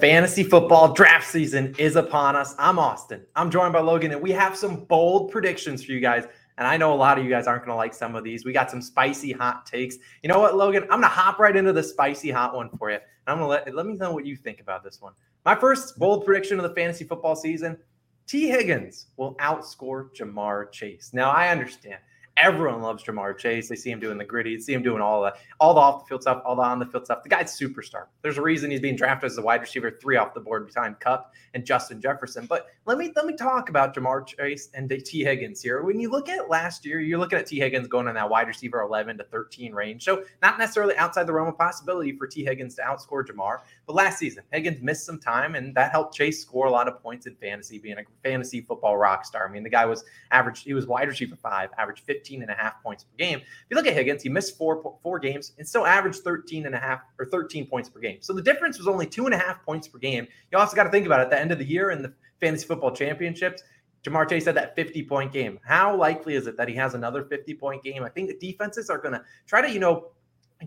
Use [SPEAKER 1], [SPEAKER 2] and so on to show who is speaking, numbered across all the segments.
[SPEAKER 1] fantasy football draft season is upon us. I'm Austin. I'm joined by Logan, and we have some bold predictions for you guys. And I know a lot of you guys aren't going to like some of these. We got some spicy hot takes. You know what, Logan? I'm going to hop right into the spicy hot one for you. And I'm going to let let me know what you think about this one. My first bold prediction of the fantasy football season: Tee Higgins will outscore Ja'Marr Chase. Now I understand Everyone loves Ja'Marr Chase. They see him doing the gritty, see him doing all the all the off the field stuff, all the on the field stuff. The guy's superstar. There's a reason he's being drafted as a wide receiver three off the board behind Kupp and Justin Jefferson. But let me let me talk about Ja'Marr Chase and Tee Higgins here. When you look at last year, you're looking at Tee Higgins going in that wide receiver 11 to 13 range. So not necessarily outside the realm of possibility for Tee Higgins to outscore Ja'Marr. But last season, Higgins missed some time, and that helped Chase score a lot of points in fantasy, being a fantasy football rock star. I mean, the guy was average. He was wide receiver five, average 15 and a half points per game. If you look at Higgins, he missed four four games and still averaged 13 and a half or 13 points per game. So the difference was only two and a half points per game. You also got to think about it, at the end of the year in the fantasy football championships. Ja'Marr Chase had that 50 point game. How likely is it that he has another 50 point game? I think the defenses are going to try to, you know,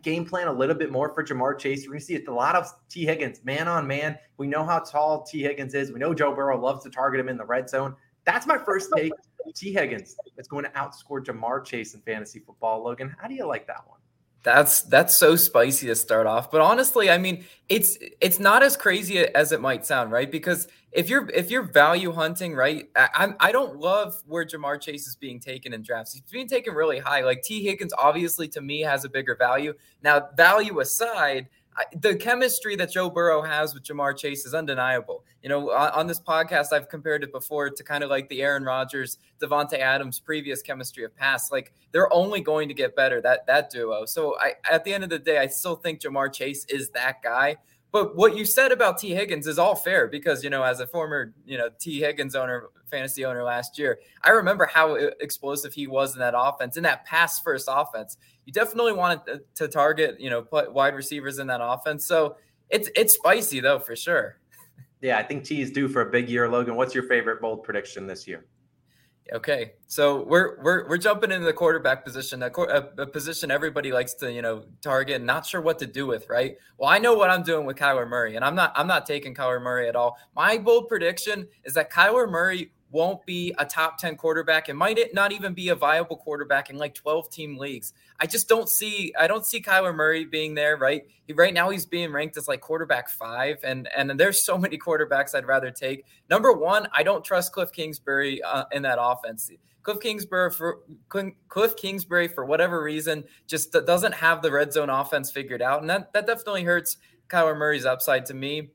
[SPEAKER 1] game plan a little bit more for Ja'Marr Chase. We're going to see a lot of Tee Higgins, man on man. We know how tall Tee Higgins is. We know Joe Burrow loves to target him in the red zone. That's my first take. Tee Higgins is going to outscore Ja'Marr Chase in fantasy football. Logan, how do you like that one?
[SPEAKER 2] That's that's so spicy to start off. But honestly, I mean, it's it's not as crazy as it might sound, right? Because if you're if you're value hunting, right? I I don't love where Ja'Marr Chase is being taken in drafts. He's being taken really high. Like Tee Higgins, obviously to me has a bigger value. Now, value aside, the chemistry that Joe Burrow has with Ja'Marr Chase is undeniable. You know, on, this podcast, I've compared it before to kind of like the Aaron Rodgers, Davante Adams previous chemistry of past. Like they're only going to get better that that duo. So I, at the end of the day, I still think Ja'Marr Chase is that guy. But what you said about Tee Higgins is all fair because you know, as a former you know Tee Higgins owner, fantasy owner last year, I remember how explosive he was in that offense, in that pass first offense. You definitely wanted uh, to target you know put wide receivers in that offense. So it's it's spicy though for sure.
[SPEAKER 1] Yeah, I think Tee is due for a big year. Logan, what's your favorite bold prediction this year?
[SPEAKER 2] Okay, so we're we're we're jumping into the quarterback position, a, a, position everybody likes to you know target. Not sure what to do with, right? Well, I know what I'm doing with Kyler Murray, and I'm not I'm not taking Kyler Murray at all. My bold prediction is that Kyler Murray won't be a top 10 quarterback and might it not even be a viable quarterback in like 12 team leagues. I just don't see I don't see Kyler Murray being there, right? He, right now he's being ranked as like quarterback 5 and and there's so many quarterbacks I'd rather take. Number 1, I don't trust Cliff Kingsbury uh, in that offense. Cliff Kingsbury for Cliff Kingsbury for whatever reason just doesn't have the red zone offense figured out and that that definitely hurts Kyler Murray's upside to me.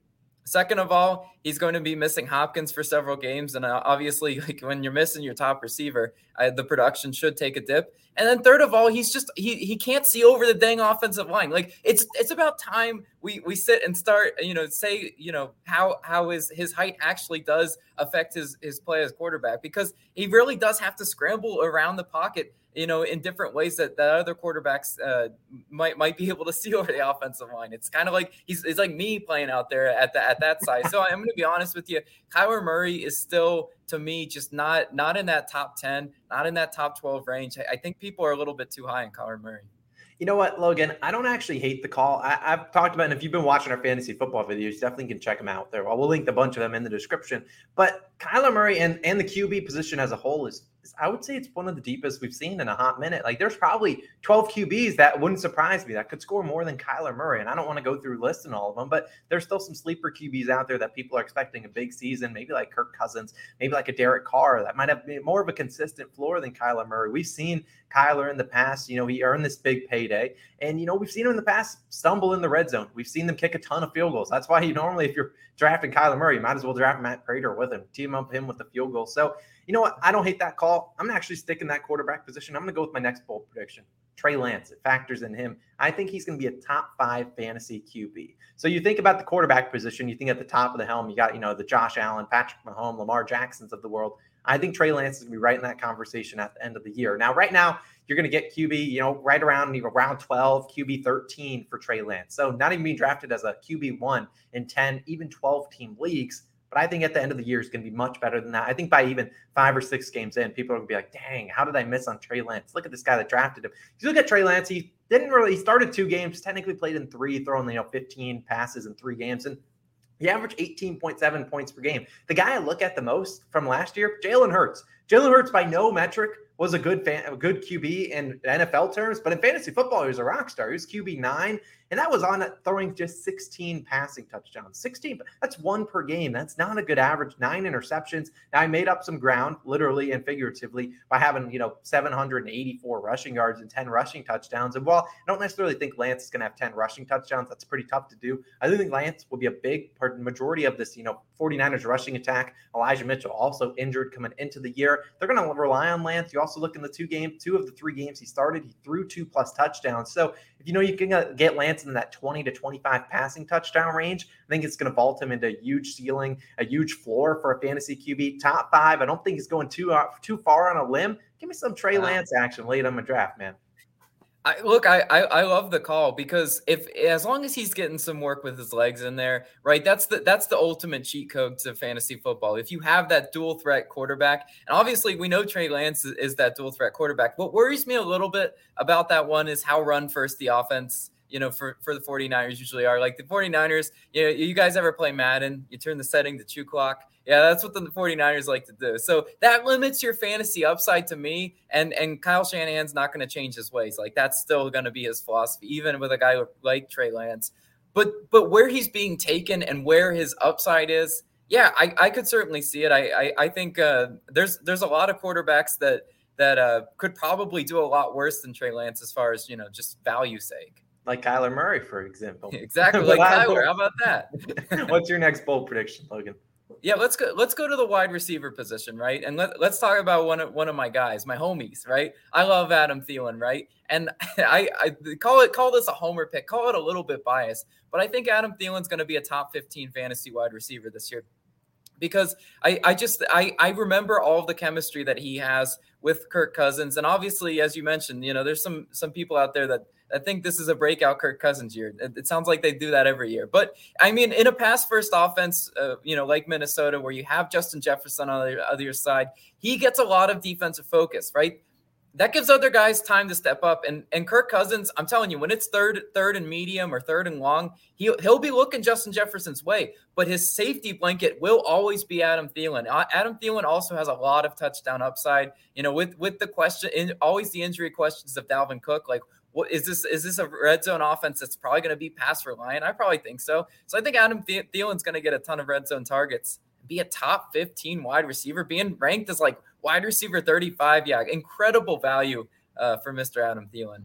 [SPEAKER 2] Second of all, he's going to be missing Hopkins for several games, and uh, obviously, like when you're missing your top receiver, uh, the production should take a dip. And then third of all, he's just he he can't see over the dang offensive line. Like it's it's about time we we sit and start you know say you know how how his his height actually does affect his his play as quarterback because he really does have to scramble around the pocket you know, in different ways that, that other quarterbacks uh, might might be able to see over the offensive line. It's kind of like he's it's like me playing out there at the, at that size. So I'm going to be honest with you, Kyler Murray is still to me just not not in that top ten, not in that top twelve range. I, I think people are a little bit too high on Kyler Murray.
[SPEAKER 1] You know what, Logan? I don't actually hate the call. I, have talked about, and if you've been watching our fantasy football videos, definitely can check them out there. Well, we'll link a bunch of them in the description. But Kyler Murray and, and the QB position as a whole is I would say it's one of the deepest we've seen in a hot minute. Like there's probably 12 QBs that wouldn't surprise me that could score more than Kyler Murray. And I don't want to go through listing all of them, but there's still some sleeper QBs out there that people are expecting a big season, maybe like Kirk Cousins, maybe like a Derek Carr that might have more of a consistent floor than Kyler Murray. We've seen Kyler in the past, you know, he earned this big payday. And, you know, we've seen him in the past stumble in the red zone. We've seen them kick a ton of field goals. That's why you normally, if you're drafting Kyler Murray, you might as well draft Matt Prater with him, team up him with the field goal. So, you know what? I don't hate that call. I'm actually sticking that quarterback position. I'm going to go with my next bold prediction. Trey Lance. It factors in him. I think he's going to be a top five fantasy QB. So you think about the quarterback position. You think at the top of the helm, you got you know the Josh Allen, Patrick Mahomes, Lamar Jacksons of the world. I think Trey Lance is going to be right in that conversation at the end of the year. Now, right now, you're going to get QB, you know, right around you know, round 12, QB 13 for Trey Lance. So not even being drafted as a QB one in 10, even 12 team leagues. But I think at the end of the year is going to be much better than that. I think by even five or six games in, people are going to be like, dang, how did I miss on Trey Lance? Look at this guy that drafted him. If you look at Trey Lance, he didn't really, he started two games, technically played in three, throwing, you know, 15 passes in three games. And He averaged 18.7 points per game. The guy I look at the most from last year, Jalen Hurts. Jalen Hurts, by no metric, was a good fan, a good QB in NFL terms, but in fantasy football, he was a rock star. He was QB nine, and that was on throwing just 16 passing touchdowns. 16, that's one per game. That's not a good average. Nine interceptions. Now I made up some ground, literally and figuratively, by having you know 784 rushing yards and 10 rushing touchdowns. And while I don't necessarily think Lance is going to have 10 rushing touchdowns, that's pretty tough to do. I do think Lance will be a big part, of the majority of this, you know, 49ers rushing attack. Elijah Mitchell also injured coming into the year. They're going to rely on Lance. You also look in the two games, two of the three games he started, he threw two plus touchdowns. So if you know you can uh, get Lance in that 20 to 25 passing touchdown range, I think it's going to vault him into a huge ceiling, a huge floor for a fantasy QB. Top five. I don't think he's going too uh, too far on a limb. Give me some Trey Lance action late on my draft, man.
[SPEAKER 2] I, look, I, I, I love the call because if as long as he's getting some work with his legs in there, right? That's the that's the ultimate cheat code to fantasy football. If you have that dual threat quarterback, and obviously we know Trey Lance is, is that dual threat quarterback. What worries me a little bit about that one is how run first the offense you know, for, for the 49ers usually are. Like the 49ers, you know, you guys ever play Madden? You turn the setting to two clock. Yeah, that's what the 49ers like to do. So that limits your fantasy upside to me. And and Kyle Shanahan's not going to change his ways. Like that's still going to be his philosophy, even with a guy like Trey Lance. But but where he's being taken and where his upside is, yeah, I, I could certainly see it. I I, I think uh, there's there's a lot of quarterbacks that that uh, could probably do a lot worse than Trey Lance as far as you know just value sake
[SPEAKER 1] like Kyler Murray, for example.
[SPEAKER 2] Exactly, like Kyler. How about that?
[SPEAKER 1] What's your next bold prediction, Logan?
[SPEAKER 2] Yeah, let's go. Let's go to the wide receiver position, right? And let, let's talk about one of one of my guys, my homies, right? I love Adam Thielen, right? And I, I call it call this a homer pick, call it a little bit biased, but I think Adam Thielen's going to be a top 15 fantasy wide receiver this year because I, I just I, I remember all of the chemistry that he has with Kirk Cousins, and obviously, as you mentioned, you know, there's some some people out there that I think this is a breakout Kirk Cousins year. It, it, sounds like they do that every year. But I mean, in a pass first offense, uh, you know, like Minnesota, where you have Justin Jefferson on the other side, he gets a lot of defensive focus, right? That gives other guys time to step up. And and Kirk Cousins, I'm telling you, when it's third, third and medium or third and long, he'll he'll be looking Justin Jefferson's way. But his safety blanket will always be Adam Thielen. Adam Thielen also has a lot of touchdown upside. You know, with with the question, always the injury questions of Dalvin Cook, like what is this? Is this a red zone offense that's probably going to be pass reliant? I probably think so. So I think Adam Thielen's going to get a ton of red zone targets, be a top 15 wide receiver, being ranked as like wide receiver 35. Yeah, incredible value uh, for Mr. Adam Thielen.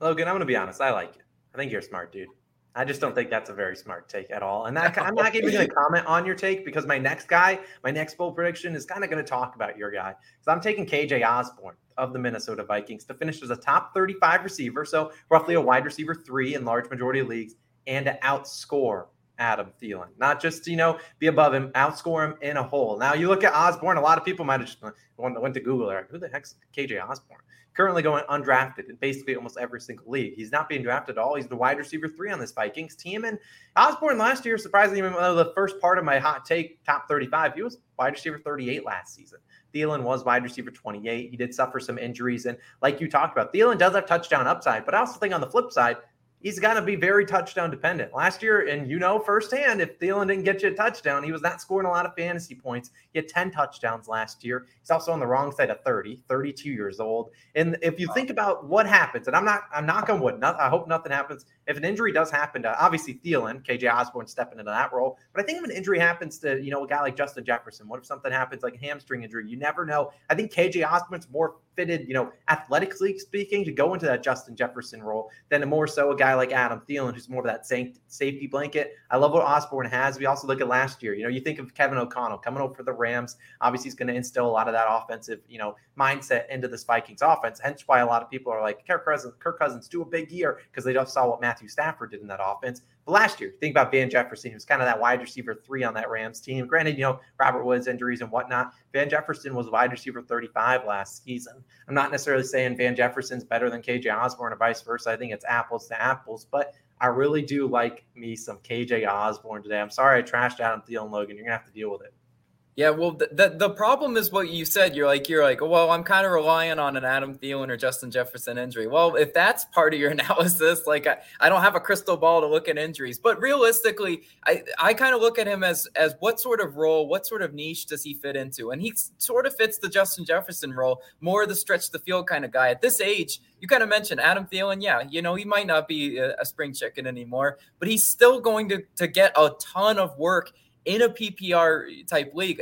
[SPEAKER 1] Logan, I'm going to be honest. I like it. I think you're a smart dude. I just don't think that's a very smart take at all. And that, I'm not even going to comment on your take because my next guy, my next bold prediction is kind of going to talk about your guy. So I'm taking KJ Osborn of the Minnesota Vikings to finish as a top 35 receiver. So roughly a wide receiver three in large majority of leagues and to outscore Adam Thielen. Not just, you know, be above him, outscore him in a hole. Now you look at Osborn, a lot of people might have just went to Google, like, who the heck's KJ Osborn? currently going undrafted in basically almost every single league. He's not being drafted at all. He's the wide receiver three on this Vikings team. And Osborn last year, surprisingly, even though the first part of my hot take, top 35, he was wide receiver 38 last season. Thielen was wide receiver 28. He did suffer some injuries. And like you talked about, Thielen does have touchdown upside. But I also think on the flip side, he's got to be very touchdown dependent. Last year, and you know firsthand, if Thielen didn't get you a touchdown, he was not scoring a lot of fantasy points. He had 10 touchdowns last year. He's also on the wrong side of 30, 32 years old. And if you think about what happens, and I'm not, I'm not going to not, I hope nothing happens. If an injury does happen to obviously Thielen, KJ Osborn stepping into that role, but I think if an injury happens to, you know, a guy like Justin Jefferson, what if something happens like a hamstring injury? You never know. I think KJ Osborn's more fitted, you know, athletically speaking, to go into that Justin Jefferson role than a more so a guy like Adam Thielen, who's more of that safety blanket. I love what Osborn has. We also look at last year. You know, you think of Kevin O'Connell coming over for the Rams. Obviously, he's going to instill a lot of that offensive, you know, mindset into this Vikings offense. Hence why a lot of people are like, Kirk Cousins, Kirk Cousins do a big year because they just saw what Matthew Stafford did in that offense. But last year, think about Van Jefferson. He was kind of that wide receiver three on that Rams team. Granted, you know, Robert Woods injuries and whatnot. Van Jefferson was wide receiver 35 last season. I'm not necessarily saying Van Jefferson's better than KJ Osborn or vice versa. I think it's apples to apples, but I really do like me some KJ Osborn today. I'm sorry I trashed Adam Thielen Logan. You're gonna have to deal with it.
[SPEAKER 2] Yeah, well, the, the, the problem is what you said. You're like you're like, well, I'm kind of relying on an Adam Thielen or Justin Jefferson injury. Well, if that's part of your analysis, like I, I don't have a crystal ball to look at injuries, but realistically, I I kind of look at him as as what sort of role, what sort of niche does he fit into, and he sort of fits the Justin Jefferson role, more the stretch the field kind of guy. At this age, you kind of mentioned Adam Thielen. Yeah, you know he might not be a, a spring chicken anymore, but he's still going to to get a ton of work in a PPR type league.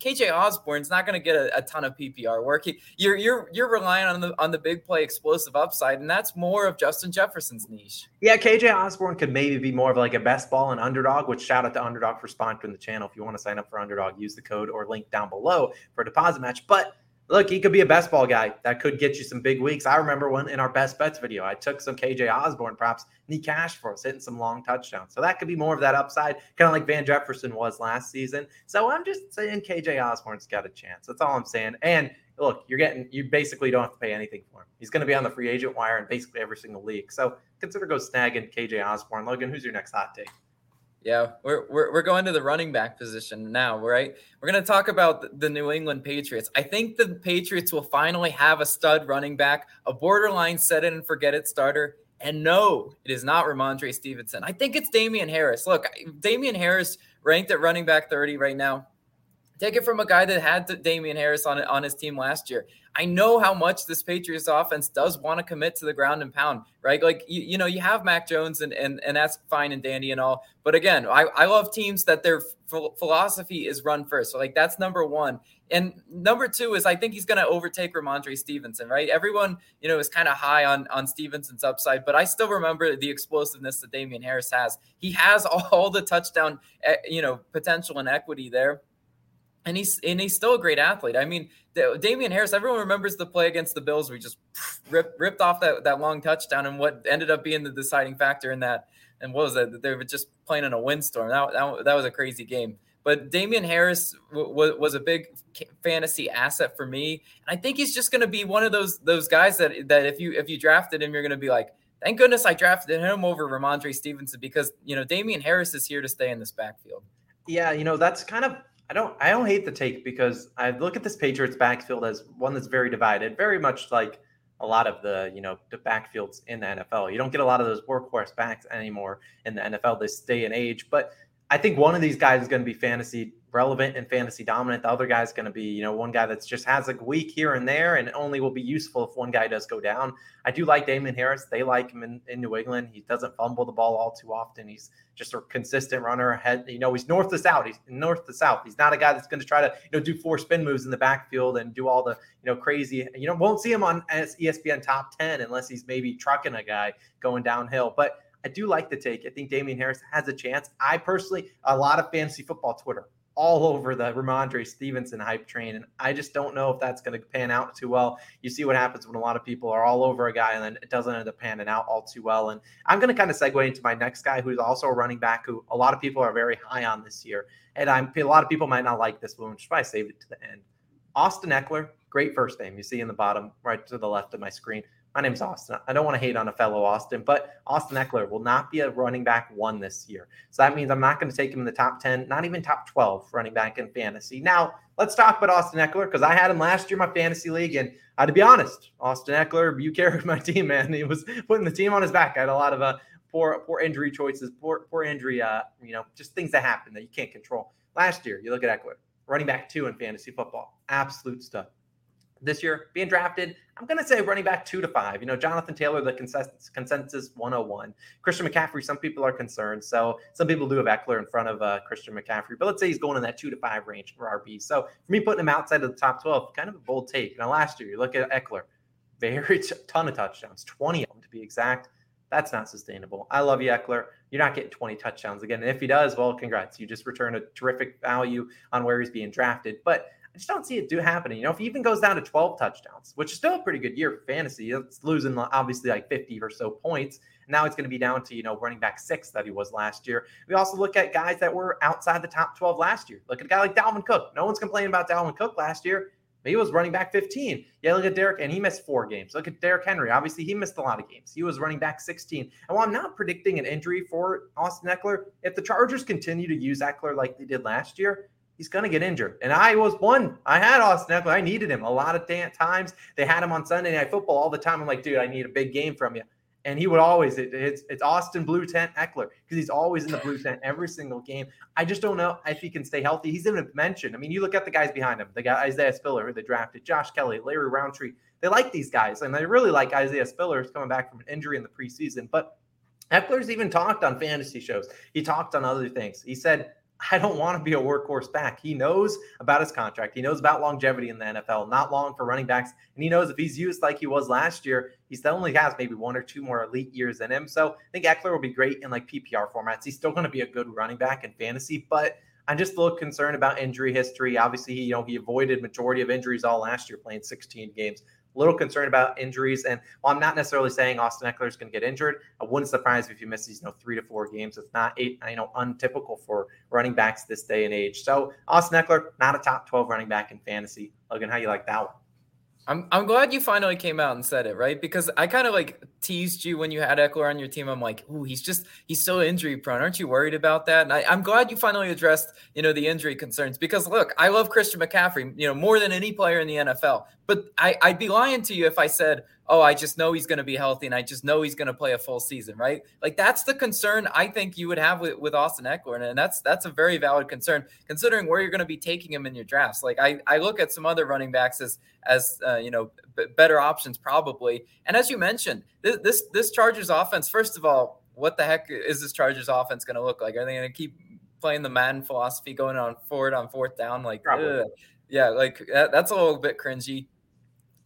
[SPEAKER 2] KJ Osborn's not going to get a, a, ton of PPR work. He, you're you're you're relying on the on the big play explosive upside, and that's more of Justin Jefferson's niche.
[SPEAKER 1] Yeah, KJ Osborn could maybe be more of like a best ball and underdog. Which shout out to Underdog for sponsoring the channel. If you want to sign up for Underdog, use the code or link down below for a deposit match. But look, he could be a best ball guy that could get you some big weeks. I remember when in our best bets video, I took some KJ Osborn props and he cashed for us, hitting some long touchdowns. So that could be more of that upside, kind of like Van Jefferson was last season. So I'm just saying KJ Osborn's got a chance. That's all I'm saying. And look, you're getting, you basically don't have to pay anything for him. He's going to be on the free agent wire in basically every single league. So consider go snagging KJ Osborn. Logan, who's your next hot take?
[SPEAKER 2] Yeah, we're, we're, we're going to the running back position now, right? We're going to talk about the New England Patriots. I think the Patriots will finally have a stud running back, a borderline set it and forget it starter. And no, it is not Rhamondre Stevenson. I think it's Damien Harris. Look, Damien Harris ranked at running back 30 right now. Take it from a guy that had Damien Harris on on his team last year. I know how much this Patriots offense does want to commit to the ground and pound, right? Like you, you know, you have Mac Jones and and and that's fine and dandy and all. But again, I, I love teams that their philosophy is run first. So like that's number one. And number two is I think he's going to overtake Rhamondre Stevenson, right? Everyone, you know, is kind of high on on Stevenson's upside, but I still remember the explosiveness that Damien Harris has. He has all the touchdown, eh, you know, potential and equity there and he's and he's still a great athlete. I mean, Damien Harris. Everyone remembers the play against the Bills. We just ripped ripped off that that long touchdown, and what ended up being the deciding factor in that. And what was that? They were just playing in a windstorm. That that, that was a crazy game. But Damien Harris w- was a big fantasy asset for me, and I think he's just going to be one of those those guys that that if you if you drafted him, you're going to be like, thank goodness I drafted him over Rhamondre Stevenson because you know Damien Harris is here to stay in this backfield.
[SPEAKER 1] Yeah, you know that's kind of I don't I don't hate the take because I look at this Patriots backfield as one that's very divided, very much like a lot of the you know the backfields in the NFL. You don't get a lot of those workhorse backs anymore in the NFL this day and age. But I think one of these guys is going to be fantasy relevant and fantasy dominant. The other guy is going to be, you know, one guy that's just has a week here and there and only will be useful if one guy does go down. I do like Damien Harris. They like him in, in New England. He doesn't fumble the ball all too often. He's just a consistent runner ahead. You know, he's north to south. He's north to south. He's not a guy that's going to try to, you know, do four spin moves in the backfield and do all the, you know, crazy, you know, won't see him on ESPN top 10 unless he's maybe trucking a guy going downhill. But I do like the take. I think Damien Harris has a chance. I personally, a lot of fantasy football Twitter all over the Rhamondre Stevenson hype train. And I just don't know if that's going to pan out too well. You see what happens when a lot of people are all over a guy and then it doesn't end up panning out all too well. And I'm going to kind of segue into my next guy who's also a running back who a lot of people are very high on this year. And I'm a lot of people might not like this one, which is why I saved it to the end. Austin Ekeler, great first name. You see in the bottom right to the left of my screen. My name's Austin. I don't want to hate on a fellow Austin, but Austin Ekeler will not be a running back one this year. So that means I'm not going to take him in the top 10, not even top 12 running back in fantasy. Now, let's talk about Austin Ekeler because I had him last year in my fantasy league. And uh, to be honest, Austin Ekeler, you carried my team, man. He was putting the team on his back. I had a lot of uh, poor, poor injury choices, poor, poor injury, uh, you know, just things that happen that you can't control. Last year, you look at Ekeler, running back two in fantasy football, absolute stuff this year being drafted. I'm going to say running back two to five. You know, Jonathan Taylor, the consensus, consensus 101. Christian McCaffrey, some people are concerned. So some people do have Ekeler in front of uh, Christian McCaffrey, but let's say he's going in that two to five range for RB. So for me, putting him outside of the top 12, kind of a bold take. Now, last year, you look at Ekeler, very t- ton of touchdowns, 20 of them to be exact. That's not sustainable. I love you, Ekeler. You're not getting 20 touchdowns again. And if he does, well, congrats. You just return a terrific value on where he's being drafted. But I just don't see it do happening. You know, if he even goes down to 12 touchdowns, which is still a pretty good year for fantasy, it's losing obviously like 50 or so points. Now it's going to be down to, you know, running back six that he was last year. We also look at guys that were outside the top 12 last year. Look at a guy like Dalvin Cook. No one's complaining about Dalvin Cook last year. He was running back 15. Yeah, look at Derrick, and he missed four games. Look at Derrick Henry. Obviously, he missed a lot of games. He was running back 16. And while I'm not predicting an injury for Austin Ekeler, if the Chargers continue to use Ekeler like they did last year, he's going to get injured. And I was one. I had Austin Ekeler. I needed him a lot of times. They had him on Sunday Night Football all the time. I'm like, dude, I need a big game from you. And he would always, it, it's, it's Austin Blue Tent Ekeler because he's always in the blue tent every single game. I just don't know if he can stay healthy. He's even mentioned. I mean, you look at the guys behind him, the guy Isaiah Spiller, who they drafted, Josh Kelley, Larry Rountree. They like these guys, and they really like Isaiah Spiller coming back from an injury in the preseason. But Ekeler's even talked on fantasy shows. He talked on other things. He said, I don't want to be a workhorse back. He knows about his contract. He knows about longevity in the NFL, not long for running backs. And he knows if he's used like he was last year, he still only has maybe one or two more elite years in him. So I think Ekeler will be great in like PPR formats. He's still going to be a good running back in fantasy, but I'm just a little concerned about injury history. Obviously, you know, he avoided majority of injuries all last year, playing 16 games a little concerned about injuries. And while I'm not necessarily saying Austin Ekeler is going to get injured, I wouldn't surprise if you miss these, you know, three to four games. It's not eight, you know, untypical for running backs this day and age. So Austin Ekeler, not a top 12 running back in fantasy. Logan, how you like that one?
[SPEAKER 2] I'm I'm glad you finally came out and said it, right? Because I kind of like teased you when you had Ekeler on your team. I'm like, ooh, he's just he's so injury prone. Aren't you worried about that? And I, I'm glad you finally addressed, you know, the injury concerns because look, I love Christian McCaffrey, you know, more than any player in the NFL. But I, I'd be lying to you if I said oh, I just know he's going to be healthy and I just know he's going to play a full season, right? Like that's the concern I think you would have with, with Austin Ekeler. And that's that's a very valid concern considering where you're going to be taking him in your drafts. Like I, I look at some other running backs as as uh, you know b- better options probably. And as you mentioned, this, this this Chargers offense, first of all, what the heck is this Chargers offense going to look like? Are they going to keep playing the Madden philosophy going on forward on fourth down? Like, yeah, like that, that's a little bit cringy.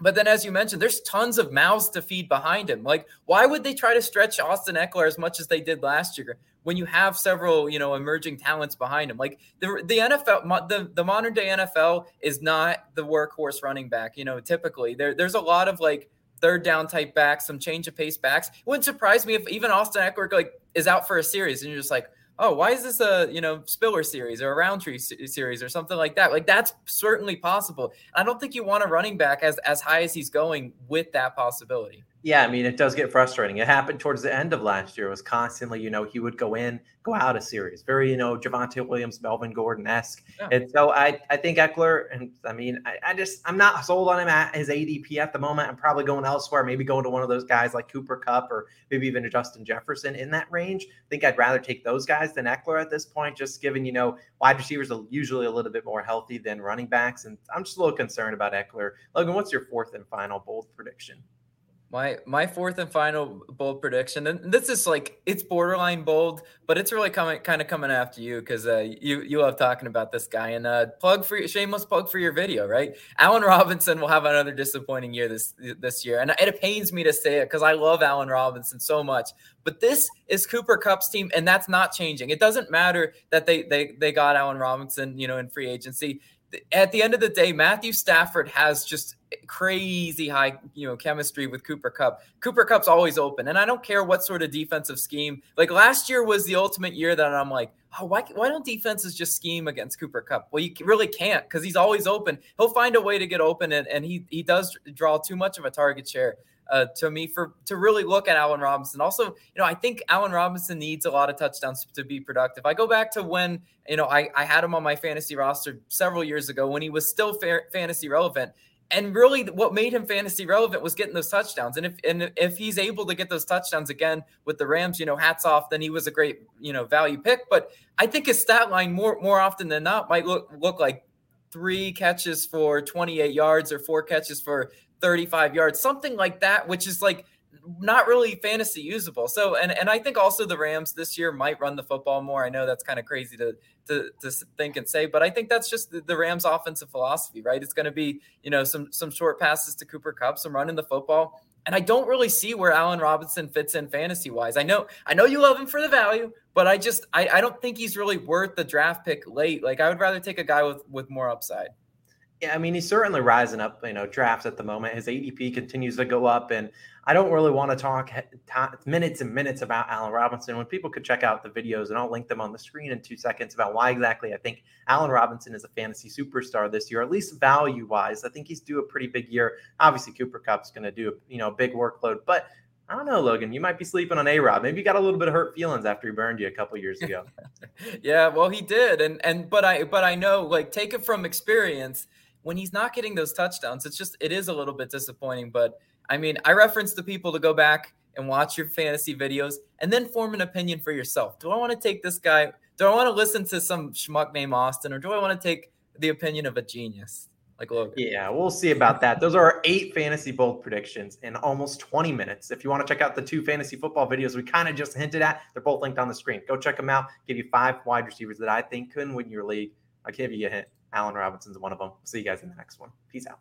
[SPEAKER 2] But then, as you mentioned, there's tons of mouths to feed behind him. Like, why would they try to stretch Austin Ekeler as much as they did last year when you have several, you know, emerging talents behind him? Like the the NFL, the the modern day NFL is not the workhorse running back. You know, typically there there's a lot of like third down type backs, some change of pace backs. It wouldn't surprise me if even Austin Ekeler like is out for a series and you're just like, oh, why is this a you know Spiller series or a Rountree series or something like that? Like that's certainly possible. I don't think you want a running back as as high as he's going with that possibility.
[SPEAKER 1] Yeah, I mean, it does get frustrating. It happened towards the end of last year. It was constantly, you know, he would go in, go out a series. Very, you know, Javonte Williams, Melvin Gordon esque. Yeah. And so I, I think Ekeler, and I mean, I, I, just, I'm not sold on him at his ADP at the moment. I'm probably going elsewhere, maybe going to one of those guys like Cooper Kupp or maybe even a Justin Jefferson in that range. I think I'd rather take those guys than Ekeler at this point, just given, you know, wide receivers are usually a little bit more healthy than running backs. And I'm just a little concerned about Ekeler. Logan, what's your fourth and final bold prediction?
[SPEAKER 2] My my fourth and final bold prediction, and this is like it's borderline bold, but it's really coming kind of coming after you because uh, you you love talking about this guy. And uh, plug for shameless plug for your video, right? Allen Robinson will have another disappointing year this this year, and it pains me to say it because I love Allen Robinson so much. But this is Cooper Kupp's team, and that's not changing. It doesn't matter that they they they got Allen Robinson, you know, in free agency at the end of the day, Matthew Stafford has just crazy high, you know, chemistry with Cooper Kupp. Cooper Kupp's always open, and I don't care what sort of defensive scheme. Like last year was the ultimate year that I'm like, oh, why, why don't defenses just scheme against Cooper Kupp? Well, you really can't because he's always open. He'll find a way to get open, and, and he he does draw too much of a target share uh, to me for to really look at Allen Robinson. Also, you know, I think Allen Robinson needs a lot of touchdowns to be productive. I go back to when you know I, I had him on my fantasy roster several years ago when he was still fa- fantasy relevant. And really, what made him fantasy relevant was getting those touchdowns. And if and if he's able to get those touchdowns again with the Rams, you know, hats off. Then he was a great, you know, value pick. But I think his stat line more more often than not might look look like three catches for 28 yards or four catches for 35 yards, something like that, which is like not really fantasy usable. So, and and I think also the Rams this year might run the football more. I know that's kind of crazy to to, to think and say, but I think that's just the, the Rams' offensive philosophy, right? It's going to be you know some some short passes to Cooper Kupp, some running the football. And I don't really see where Allen Robinson fits in fantasy wise. I know, I know you love him for the value, but I just, I, I don't think he's really worth the draft pick late. Like I would rather take a guy with with more upside.
[SPEAKER 1] Yeah, I mean, he's certainly rising up, you know, drafts at the moment. His ADP continues to go up. And I don't really want to talk minutes and minutes about Allen Robinson when people could check out the videos, and I'll link them on the screen in two seconds about why exactly I think Allen Robinson is a fantasy superstar this year, at least value wise. I think he's due a pretty big year. Obviously, Cooper Kupp's going to do, a, you know, big workload, but I don't know, Logan. You might be sleeping on A Rod. Maybe you got a little bit of hurt feelings after he burned you a couple years ago.
[SPEAKER 2] yeah, well, he did, and and but I but I know like take it from experience. When he's not getting those touchdowns, it's just it is a little bit disappointing. But I mean, I reference the people to go back and watch your fantasy videos and then form an opinion for yourself. Do I want to take this guy? Do I want to listen to some schmuck named Austin, or do I want to take the opinion of a genius? like Logan.
[SPEAKER 1] Yeah, we'll see about that. Those are our eight fantasy bold predictions in almost 20 minutes. If you want to check out the two fantasy football videos we kind of just hinted at, they're both linked on the screen. Go check them out. Give you five wide receivers that I think can win your league. I'll give you a hint. Allen Robinson's one of them. see you guys in the next one. Peace out.